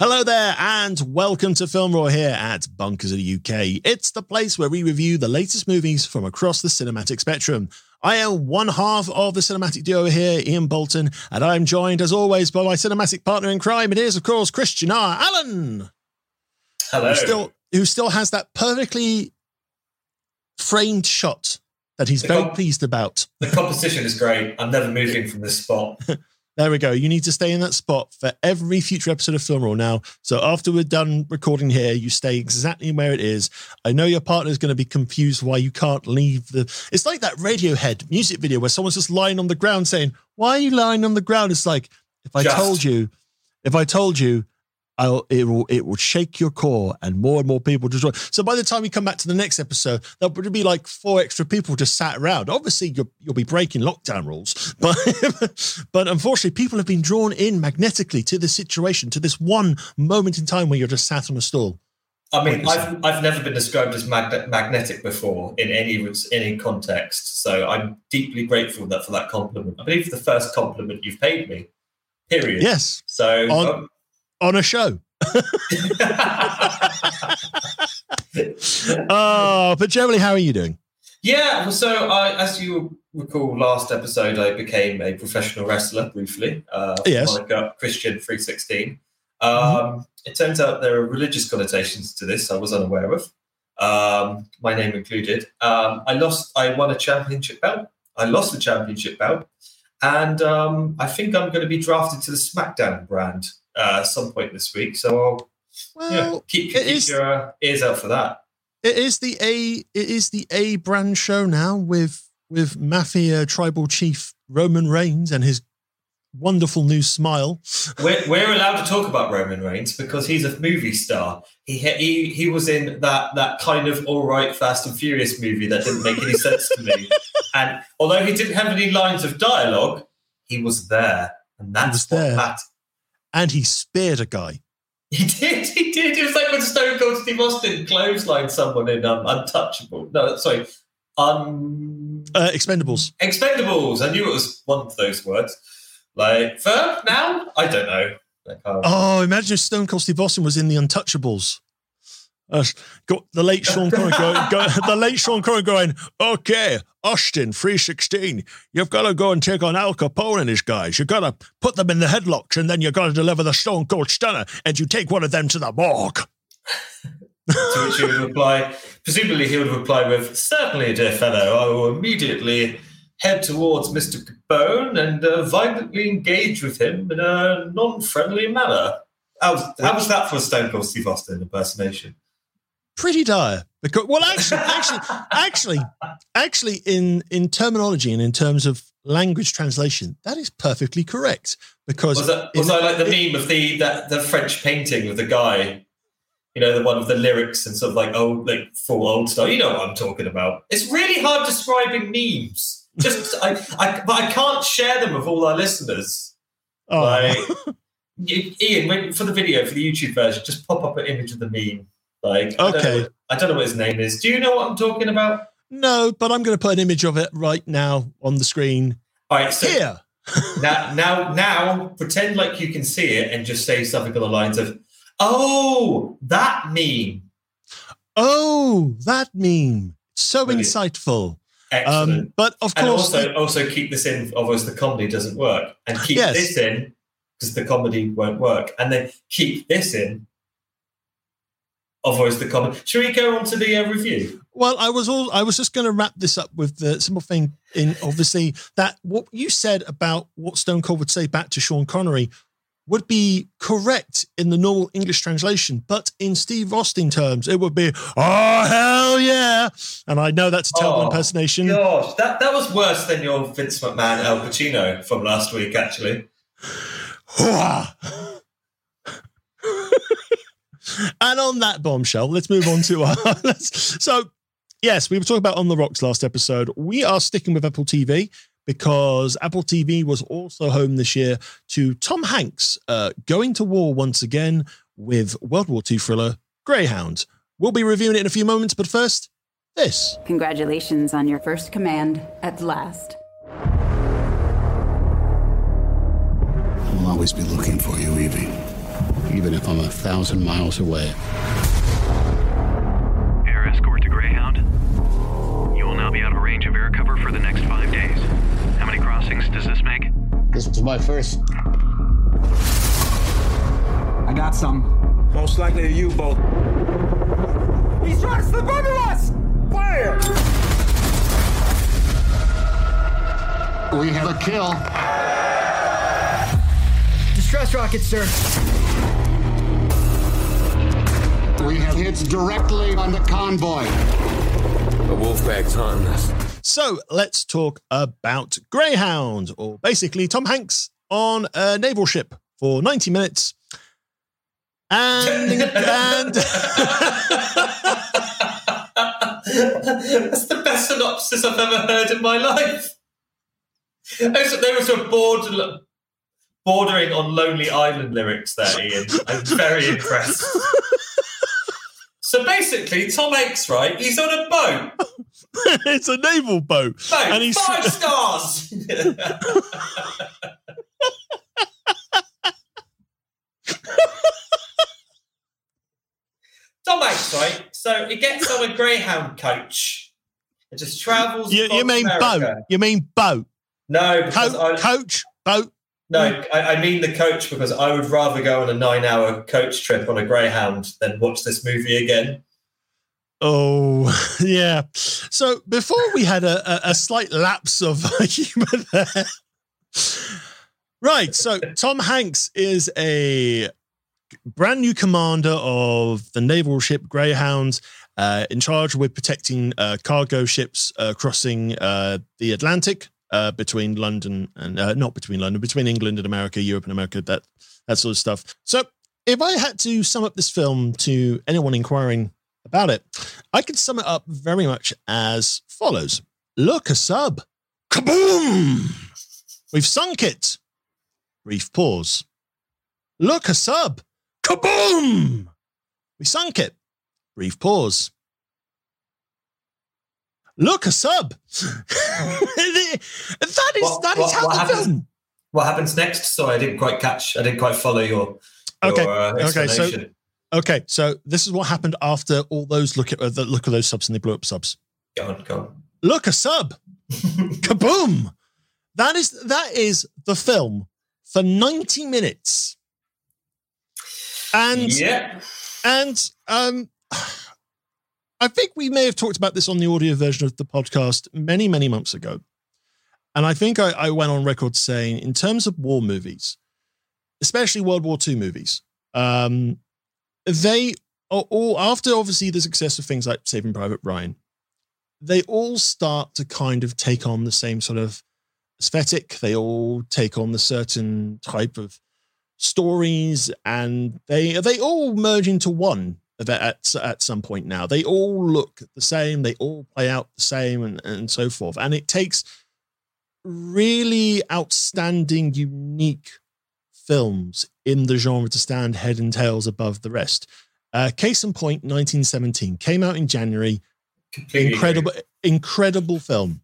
Hello there, and welcome to Film Raw here at Bunkerzilla UK. It's the place where we review the latest movies from across the cinematic spectrum. I am one half of the cinematic duo here, Ian Bolton, and I'm joined, as always, by my cinematic partner in crime. It is, of course, Christian R. Allen. Hello. Who still, who still has that perfectly framed shot that he's The very comp- pleased about. The composition is great. I'm never moving from this spot. There we go. You need to stay in that spot for every future episode of Film Raw now. So after we're done recording here, you stay exactly where it is. I know your partner's going to be confused why you can't leave the. It's like that Radiohead music video where someone's just lying on the ground saying, "Why are you lying on the ground?" It's like if I Just. told you, if I told you. I'll, it will it will shake your core and more and more people just join. So by the time we come back to the next episode, there'll be like four extra people just sat around. Obviously, you'll you'll be breaking lockdown rules, but but unfortunately, people have been drawn in magnetically to this situation, to this one moment in time where you're just sat on a stool. I mean, I've, I've never been described as mag- magnetic before in any any context. So I'm deeply grateful that for that compliment. I believe the first compliment you've paid me. Period. Yes, So On- um, on a show. Oh, but generally, how are you doing? yeah. So I, as you recall, last episode I became a professional wrestler briefly. Uh, Yes. Monica Christian three sixteen. Mm-hmm. Um, It turns out there are religious connotations to this. I was unaware of. Um, my name included. Um, I lost. I won a championship belt. I lost the championship belt, and um, I think I'm going to be drafted to the SmackDown brand uh, some point this week. So I'll Well, yeah, keep, keep is- your uh, ears out for that. It is the A. It is the A brand show now with with Mafia tribal chief Roman Reigns and his wonderful new smile. We're, we're allowed to talk about Roman Reigns because he's a movie star. He he he was in that that kind of all right Fast and Furious movie that didn't make any sense to me. And although he didn't have any lines of dialogue, he was there, and that's what there. And he speared a guy. He did. He did. It was like when Stone Cold Steve Austin clotheslined someone in um, Untouchable. No, sorry, Un Uh, Expendables. Expendables. I knew it was one of those words. Like verb now. I don't know. Like, um, Oh, imagine if Stone Cold Steve Austin was in the Untouchables. Uh, got the late Sean Connery going, go, the late Sean Connery going, okay, Austin, 316, you've got to go and take on Al Capone and his guys. You've got to put them in the headlocks and then you've got to deliver the Stone Cold Stunner and you take one of them to the morgue. To which he would reply, presumably he would reply with, Certainly, dear fellow, I will immediately head towards Mr. Capone and uh, violently engage with him in a non friendly manner. How was, how was that for a Stone Cold Steve Austin impersonation? Pretty dire. Because well actually actually actually actually in in terminology and in terms of language translation, that is perfectly correct. Because Was that, was I like the meme of the that, the French painting of the guy? You know, the one with the lyrics and sort of like old, like full old style. You know what I'm talking about. It's really hard describing memes. Just, I, I, but I can't share them with all our listeners. oh, Like, Ian, for the video, for the YouTube version, just pop up an image of the meme. Like, I don't, Okay. know, I don't know what his name is. Do you know what I'm talking about? no, but I'm going to put an image of it right now on the screen All right, so here. now, now, now, pretend like you can see it and just say something on the lines of, "Oh, that meme." Oh, that meme. So Brilliant. insightful. Excellent. Um, but of and course, also, also keep this in. Otherwise, the comedy doesn't work. And keep Yes. this in because the comedy won't work. And then keep this in. Otherwise, the comment. Should we go on to the uh, review? well, I was all I was just going to wrap this up with the simple thing in obviously that what you said about what Stone Cold would say back to Sean Connery would be correct in the normal English translation, but in Steve Austin terms, it would be "Oh hell yeah!" And I know that's a terrible Oh, impersonation. Gosh, that, that was worse than your Vince McMahon Al Pacino from last week, actually. Hooah! and on that bombshell, let's move on to our. let's, so, yes, we were talking about On the Rocks last episode. We are sticking with Apple TV because Apple TV was also home this year to Tom Hanks uh, going to war once again with World War II thriller Greyhound. We'll be reviewing it in a few moments, but first, this. Congratulations on your first command at last. I'll always be looking for you, Evie. Even if I'm a thousand miles away. Air escort to Greyhound. You will now be out of range of air cover for the next five days. How many crossings does this make? This was my first. I got some. Most likely a U-boat. He's trying to slip under us! Fire! We have a kill. Distress rocket, sir. We have hits directly on the convoy. The Wolfpack's haunting us. So let's talk about Greyhound, or basically Tom Hanks on a naval ship for 90 minutes. And, and That's the best synopsis I've ever heard in my life. Oh, they were- They were sort of border, bordering on Lonely Island lyrics there, Ian. I'm very impressed. So basically, Tom Hanks, right? He's on a boat. it's a naval boat. Mate, and he's five stars. Tom Hanks, right? So he gets on a Greyhound coach. It just travels. you, you mean America. boat? You mean boat? No, because Co- I, coach, boat. No, I, I mean the coach because I would rather go on a nine-hour coach trip on a Greyhound than watch this movie again. Oh, yeah. So before we had a, a, a slight lapse of humor there. Right. So Tom Hanks is a brand new commander of the naval ship Greyhound, uh, in charge with protecting uh, cargo ships uh, crossing uh, the Atlantic uh, between London and uh, not between London, between England and America, Europe and America, that that sort of stuff. So if I had to sum up this film to anyone inquiring about it, I could sum it up very much as follows: Look a sub, kaboom! We've sunk it. Brief pause. Look a sub, kaboom! We sunk it. Brief pause. Look a sub. that is What- that is what- how what the happens- film. What happens next? Sorry, I didn't quite catch. I didn't quite follow your. Okay, uh, okay, so- Okay, so this is what happened after all those look at uh, the look at those subs and they blew up subs. go on, go on. Look a sub, kaboom! That is that is the film for ninety minutes, and yeah, and um, I think we may have talked about this on the audio version of the podcast many many months ago, and I think I, I went on record saying in terms of war movies, especially World War II movies, um, they are all after obviously the success of things like Saving Private Ryan, they all start to kind of take on the same sort of aesthetic. They all take on the certain type of stories, and they they all merge into one at at, some point now. They all look the same. They all play out the same, and and so forth. And it takes really outstanding, unique films in the genre to stand head and tails above the rest. Uh, case in point, 1917 came out in January. completely. Incredible, agree. incredible film.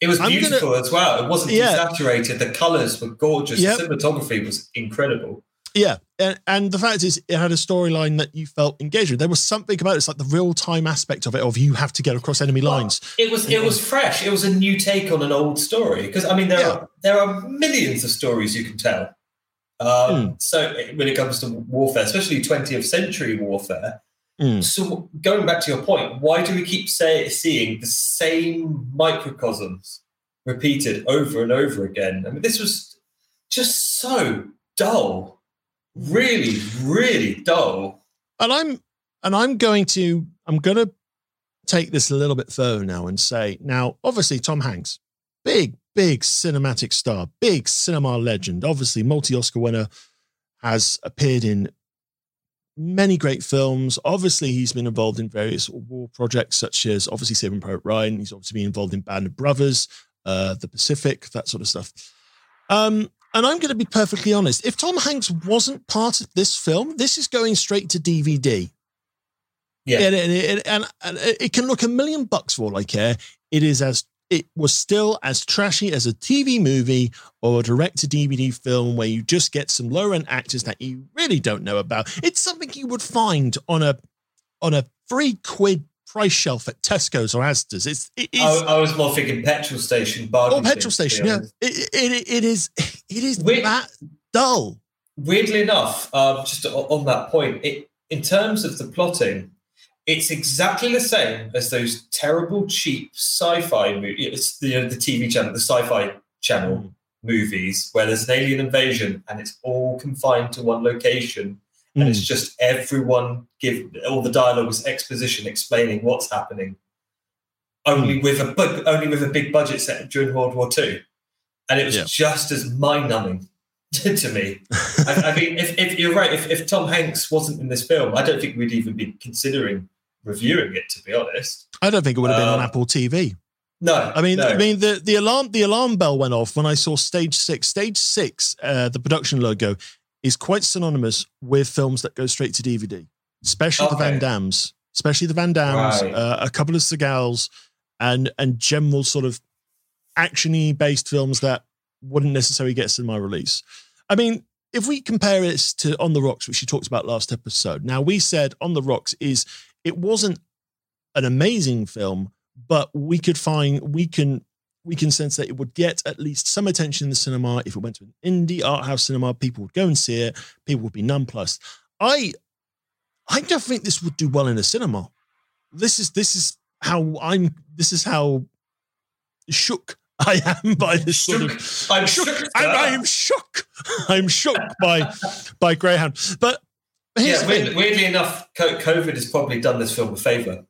It was I'm gonna- beautiful as well. It wasn't Yeah. desaturated. The colors were gorgeous. Yep. The cinematography was incredible. Yeah, and, and the fact is, it had a storyline that you felt engaged with. There was something about it, it's like the real time aspect of it, of you have to get across enemy lines. It was it was fresh. It was a new take on an old story because I mean there Yeah. are there are millions of stories you can tell. Um, So when it comes to warfare, especially 20th century warfare, Mm. so going back to your point, why do we keep say, seeing the same microcosms repeated over and over again? I mean, this was just so dull, really, really dull. And I'm and I'm going to I'm going to take this a little bit further now and say now, obviously, Tom Hanks, big big cinematic star, big cinema legend, obviously multi Oscar winner, has appeared in many great films. Obviously, he's been involved in various war projects, such as obviously Saving Private Ryan. He's obviously been involved in Band of Brothers, uh, The Pacific, that sort of stuff. Um, and I'm going to be perfectly honest. If Tom Hanks wasn't part of this film, this is going straight to DVD. Yeah. And, and, and, and, it can look a million bucks for all I care. It is as it was still as trashy as a TV movie or a direct to DVD film where you just get some low end actors that you really don't know about. It's something you would find on a on a three quid price shelf at Tesco's or Asda's. It's it is I, I was more thinking petrol station, bargain or petrol bins, to be station. Yeah, it, it, it is it is Wait. that dull. Weirdly enough, um, just on that point, it, in terms of the plotting, it's exactly the same as those terrible, cheap sci-fi movies. It's the the TV channel, the Sci-Fi Channel Mm. movies, where there's an alien invasion and it's all confined to one location, and Mm. it's just everyone give all the dialogue is exposition explaining what's happening. Only Hmm. with a bu- only with a big budget set during World War Two, and it was Yeah. just as mind-numbing to me. I, I mean, if, if you're right, if, if Tom Hanks wasn't in this film, I don't think we'd even be considering reviewing it. To be honest, I don't think it would have been on Uh, Apple TV. no. I mean, no. I mean the the alarm the alarm bell went off when I saw Stage Six. Stage Six, uh, the production logo, is quite synonymous with films that go straight to DVD, especially the Van Okay. Dams, especially the Van Dammes, Right. uh, a couple of Segals, and and general sort of actiony based films that wouldn't necessarily get cinema release. I mean, if we compare it to On the Rocks, which you talked about last episode, now we said On the Rocks is it wasn't an amazing film, but we could find we can we can sense that it would get at least some attention in the cinema if it went to an indie art house cinema. People would go and see it. People would be nonplussed. I I don't think this would do well in a cinema. This is this is how I'm. This is how shook I am by this sort of I'm shook, I, sir. I am shook. I'm shook by by Greyhound. But here's yeah, the weird, weirdly enough, COVID has probably done this film a favor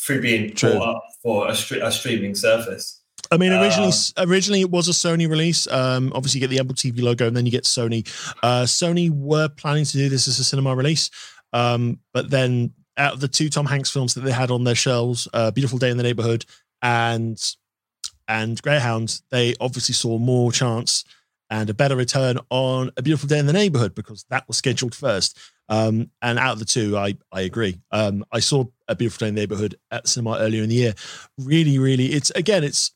through being True. brought up for a, a streaming service. I mean, originally, Uh, originally it was a Sony release. Um, obviously, you get the Apple TV logo, and then you get Sony. Uh, Sony were planning to do this as a cinema release, um, but then out of the two Tom Hanks films that they had on their shelves, uh, "Beautiful Day in the Neighborhood" and and Greyhound, they obviously saw more chance and a better return on "A Beautiful Day in the Neighborhood" because that was scheduled first. Um, and out of the two, I I agree. Um, I saw "A Beautiful Day in the Neighborhood" at the cinema earlier in the year. Really, really, it's again, it's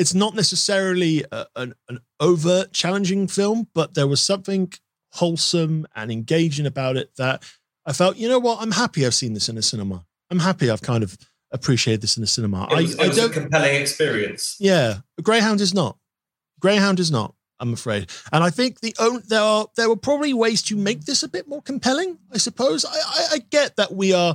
it's not necessarily a, an, an overt challenging film, but there was something wholesome and engaging about it that I felt, you know what, I'm happy I've seen this in a cinema. I'm happy I've kind of appreciated this in a cinema. It was, I, it was a don't, compelling experience. yeah, Greyhound is not. Greyhound is not. I'm afraid, and I think the own there are there were probably ways to make this a bit more compelling. I suppose I I, I get that we are.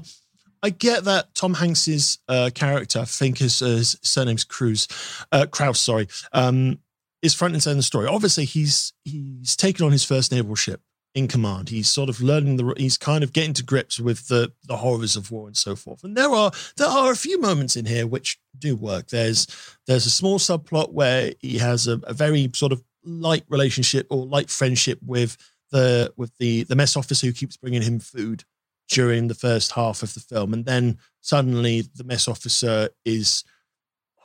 I get that Tom Hanks's uh, character, I think his, uh, his surname's Cruz, uh, Krause, sorry, um, is front and center in the story. Obviously, he's he's taken on his first naval ship in command. He's sort of learning the. He's kind of getting to grips with the the horrors of war and so forth. And there are there are a few moments in here which do work. There's there's a small subplot where he has a, a very sort of light relationship or light friendship with the with the the mess officer who keeps bringing him food during the first half of the film, and then suddenly the mess officer is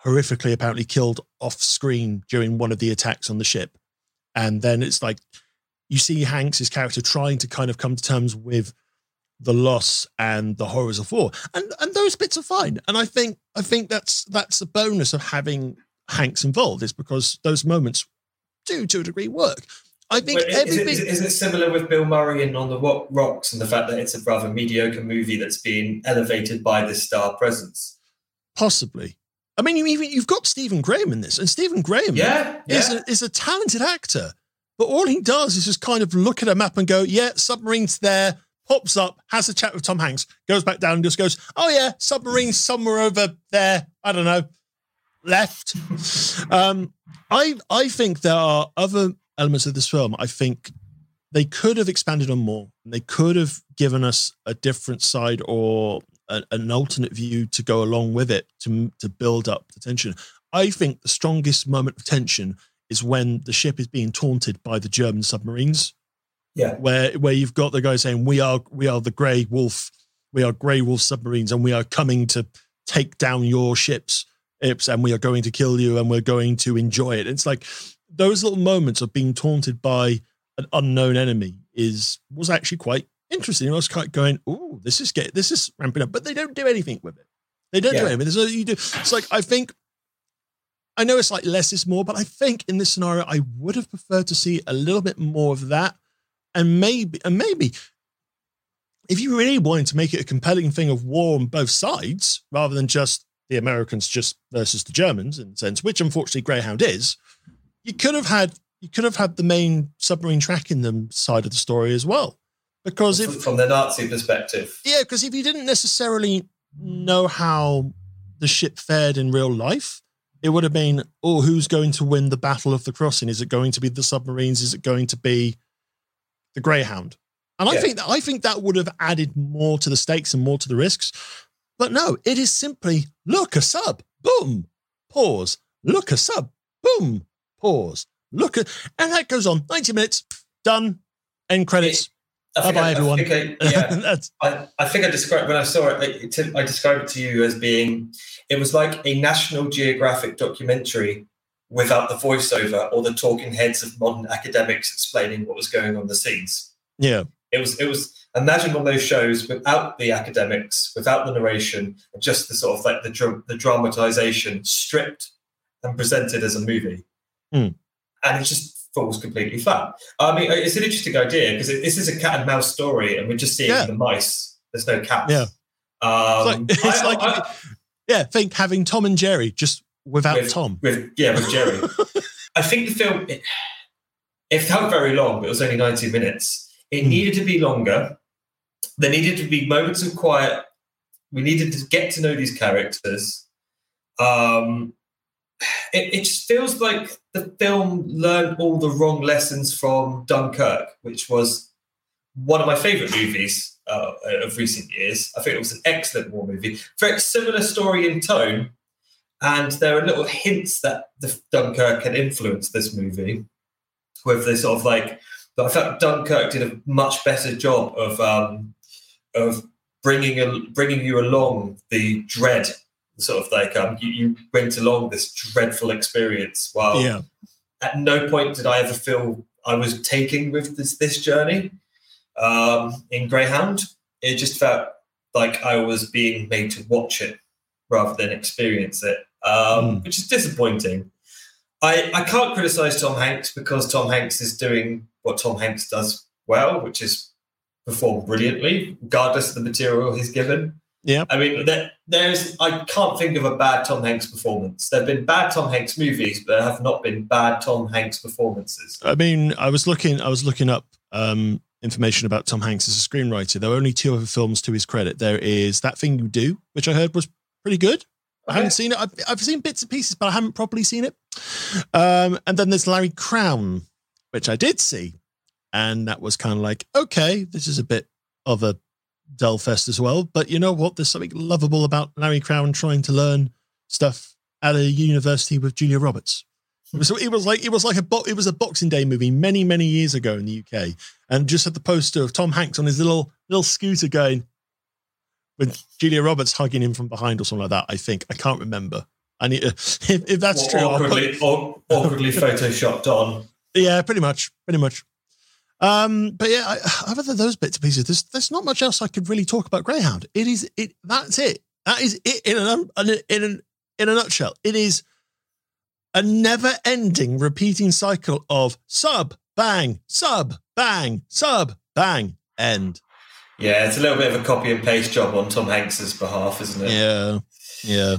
horrifically apparently killed off screen during one of the attacks on the ship, and then it's like you see Hanks's character trying to kind of come to terms with the loss and the horrors of war, and and those bits are fine. And I think I think that's that's a bonus of having Hanks involved is because those moments do to a degree work. I think is, is, it, is it similar with Bill Murray and On the Rock, Rocks and the fact that it's a rather mediocre movie that's being elevated by this star presence? Possibly. I mean, you even you've got Stephen Graham in this, and Stephen Graham Yeah, is, a, is a talented actor. But all he does is just kind of look at a map and go, "Yeah, submarine's there." Pops up, has a chat with Tom Hanks, goes back down and just goes, "Oh yeah, submarine's somewhere over there. I don't know, left." um, I I think there are other elements of this film. I think they could have expanded on more. They could have given us a different side or a, an alternate view to go along with it to to build up the tension. I think the strongest moment of tension is when the ship is being taunted by the German submarines, Yeah. where where you've got the guy saying, "We are we are the Grey Wolf, we are Grey Wolf submarines, and we are coming to take down your ships." Ips, and we are going to kill you and we're going to enjoy it. It's like those little moments of being taunted by an unknown enemy is was actually quite interesting. I was kind of going, "Oh, this is get this is ramping up," but they don't do anything with it. They don't do anything. There's no, you do. It's like I think I know it's like less is more, but I think in this scenario, I would have preferred to see a little bit more of that. And maybe, and maybe if you really wanted to make it a compelling thing of war on both sides, rather than just the Americans just versus the Germans in a sense, which unfortunately Greyhound is, you could have had you could have had the main submarine tracking them side of the story as well. Because if from the Nazi perspective. yeah, because if you didn't necessarily know how the ship fared in real life, it would have been, oh, who's going to win the Battle of the Crossing? Is it going to be the submarines? Is it going to be the Greyhound? And I think that I think that would have added more to the stakes and more to the risks. But no, it is simply look a sub, boom, pause, look a sub, boom, pause, look at, and that goes on 90 minutes, done, end credits. I Bye think bye, I- I everyone. think I- yeah. I, I think I described when I saw it. I, I described it to you as being it was like a National Geographic documentary without the voiceover or the talking heads of modern academics explaining what was going on the scenes. yeah, It was it was imagine one of those shows without the academics, without the narration, just the sort of like the the dramatization stripped and presented as a movie, Hmm. and it just falls completely flat. I mean, it's an interesting idea because this is a cat and mouse story, and we're just seeing Yeah. the mice. There's no cats. Yeah. Um, It's like- it's I- like- I- yeah. Think having Tom and Jerry just without with, Tom. With yeah, with Jerry. I think the film it, it felt very long, but it was only 90 minutes. It Hmm. needed to be longer. There needed to be moments of quiet. We needed to get to know these characters. Um, it, it just feels like the film learned all the wrong lessons from Dunkirk, which was one of my favorite movies uh, of recent years. I think it was an excellent war movie. Very similar story in tone, and there are little hints that the Dunkirk can influence this movie with this sort of like. But I felt Dunkirk did a much better job of um, of bringing a, bringing you along the dread, sort of like um, you, you went along this dreadful experience. While Yeah, at no point did I ever feel I was taking with this this journey um, in Greyhound. It just felt like I was being made to watch it rather than experience it, um, Mm. which is disappointing. I, I can't criticize Tom Hanks because Tom Hanks is doing what Tom Hanks does well, which is perform brilliantly, regardless of the material he's given. Yeah. I mean, there, there's I can't think of a bad Tom Hanks performance. There have been bad Tom Hanks movies, but there have not been bad Tom Hanks performances. I mean, I was looking, I was looking up um, information about Tom Hanks as a screenwriter. There are only two other films to his credit. There is That Thing You Do, which I heard was pretty good. I haven't seen it. I've, I've seen bits and pieces, but I haven't properly seen it. Um, and then there's Larry Crowne, which I did see, and that was kind of like, okay, this is a bit of a dull fest as well. But you know what? There's something lovable about Larry Crowne trying to learn stuff at a university with Julia Roberts. So it was like it was like a bo- it was a Boxing Day movie many many years ago in the UK, and just had the poster of Tom Hanks on his little little scooter going, with Julia Roberts hugging him from behind or something like that. I think I can't remember. I need if, if that's Or true. I'll put- awkwardly photoshopped on. yeah, pretty much, pretty much. Um, but yeah, I, other than those bits and pieces, there's there's not much else I could really talk about Greyhound. It is it that's it. That is it in an in an in a nutshell. It is a never-ending repeating cycle of sub bang sub bang sub bang end. Yeah, it's a little bit of a copy and paste job on Tom Hanks's behalf, isn't it? Yeah, yeah.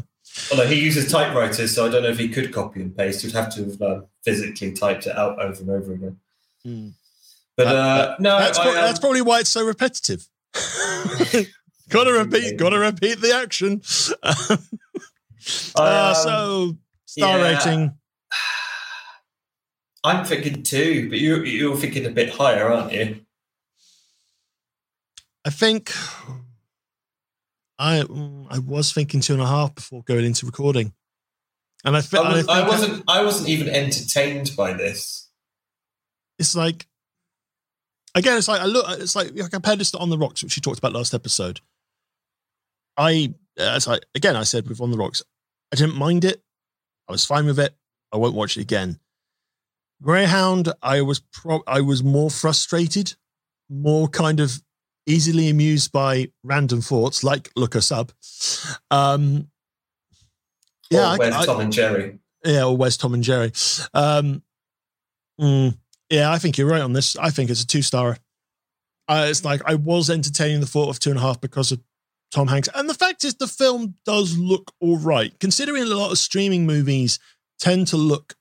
Although he uses typewriters, so I don't know if he could copy and paste. He'd have to have um, physically typed it out over and over again. Hmm. But uh, no, That's, I, pro- um, that's probably why it's so repetitive. gotta repeat, gotta repeat the action. Uh, um, so star yeah. rating. I'm thinking two, but you, you're thinking a bit higher, aren't you? I think I I was thinking two and a half before going into recording, and I, fe- I, and I was, I wasn't. I wasn't even entertained by this. it's like again, it's like I look. It's like I compared this to On the Rocks, which you talked about last episode. I as I again I said with On the Rocks, I didn't mind it. I was fine with it. I won't watch it again. Greyhound, I was pro- I was more frustrated, more kind of easily amused by random thoughts like look us up. Um, yeah, Or where's I- Tom and Jerry? Yeah, or where's Tom and Jerry? Um, mm, yeah, I think you're right on this. I think it's a two star. Uh, it's like I was entertaining the thought of two and a half because of Tom Hanks, and the fact is the film does look all right, considering a lot of streaming movies tend to look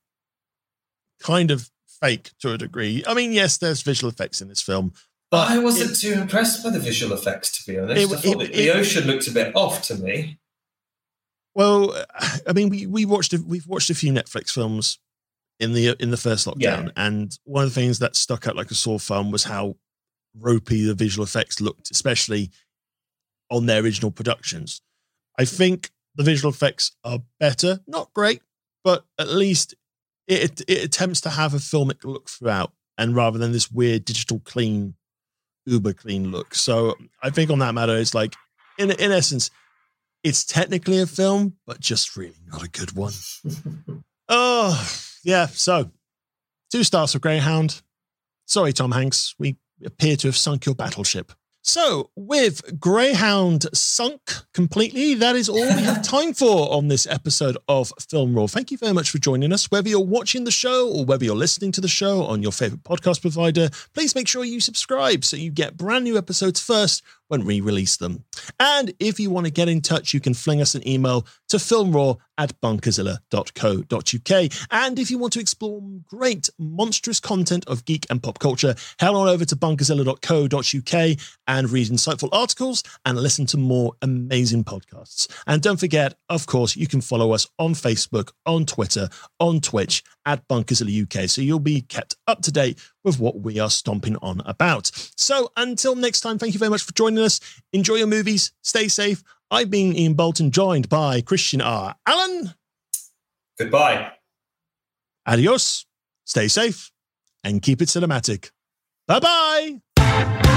kind of fake to a degree. I mean, yes, there's visual effects in this film, but I wasn't it- too impressed by the visual effects, to be honest. It- I thought it- the ocean looked a bit off to me. Well, I mean, we we watched we've watched a few Netflix films in the in the first lockdown, Yeah. and one of the things that stuck out like a sore thumb was how ropey the visual effects looked, especially on their original productions. I think the visual effects are better, not great, but at least it it attempts to have a filmic look throughout, and rather than this weird digital clean, uber clean look. So I think on that matter, it's like in in essence it's technically a film, but just really not a good one. oh, yeah. So, two stars for Greyhound. Sorry, Tom Hanks. We appear to have sunk your battleship. So, with Greyhound sunk completely, that is all we have time for on this episode of Film Raw. Thank you very much for joining us. Whether you're watching the show or whether you're listening to the show on your favorite podcast provider, please make sure you subscribe so you get brand new episodes first when we release them. And if you want to get in touch, you can fling us an email to filmraw at bunkerzilla.co.uk. And if you want to explore great, monstrous content of geek and pop culture, head on over to bunkerzilla.co.uk and read insightful articles and listen to more amazing podcasts. And don't forget, of course, you can follow us on Facebook, on Twitter, on Twitch at Bunkerzilla UK. So you'll be kept up to date with what we are stomping on about. So until next time, thank you very much for joining us. Enjoy your movies, stay safe. I've been Ian Bolton, joined by Christian R. Allen. Goodbye. Adios, stay safe, and keep it cinematic. Bye bye.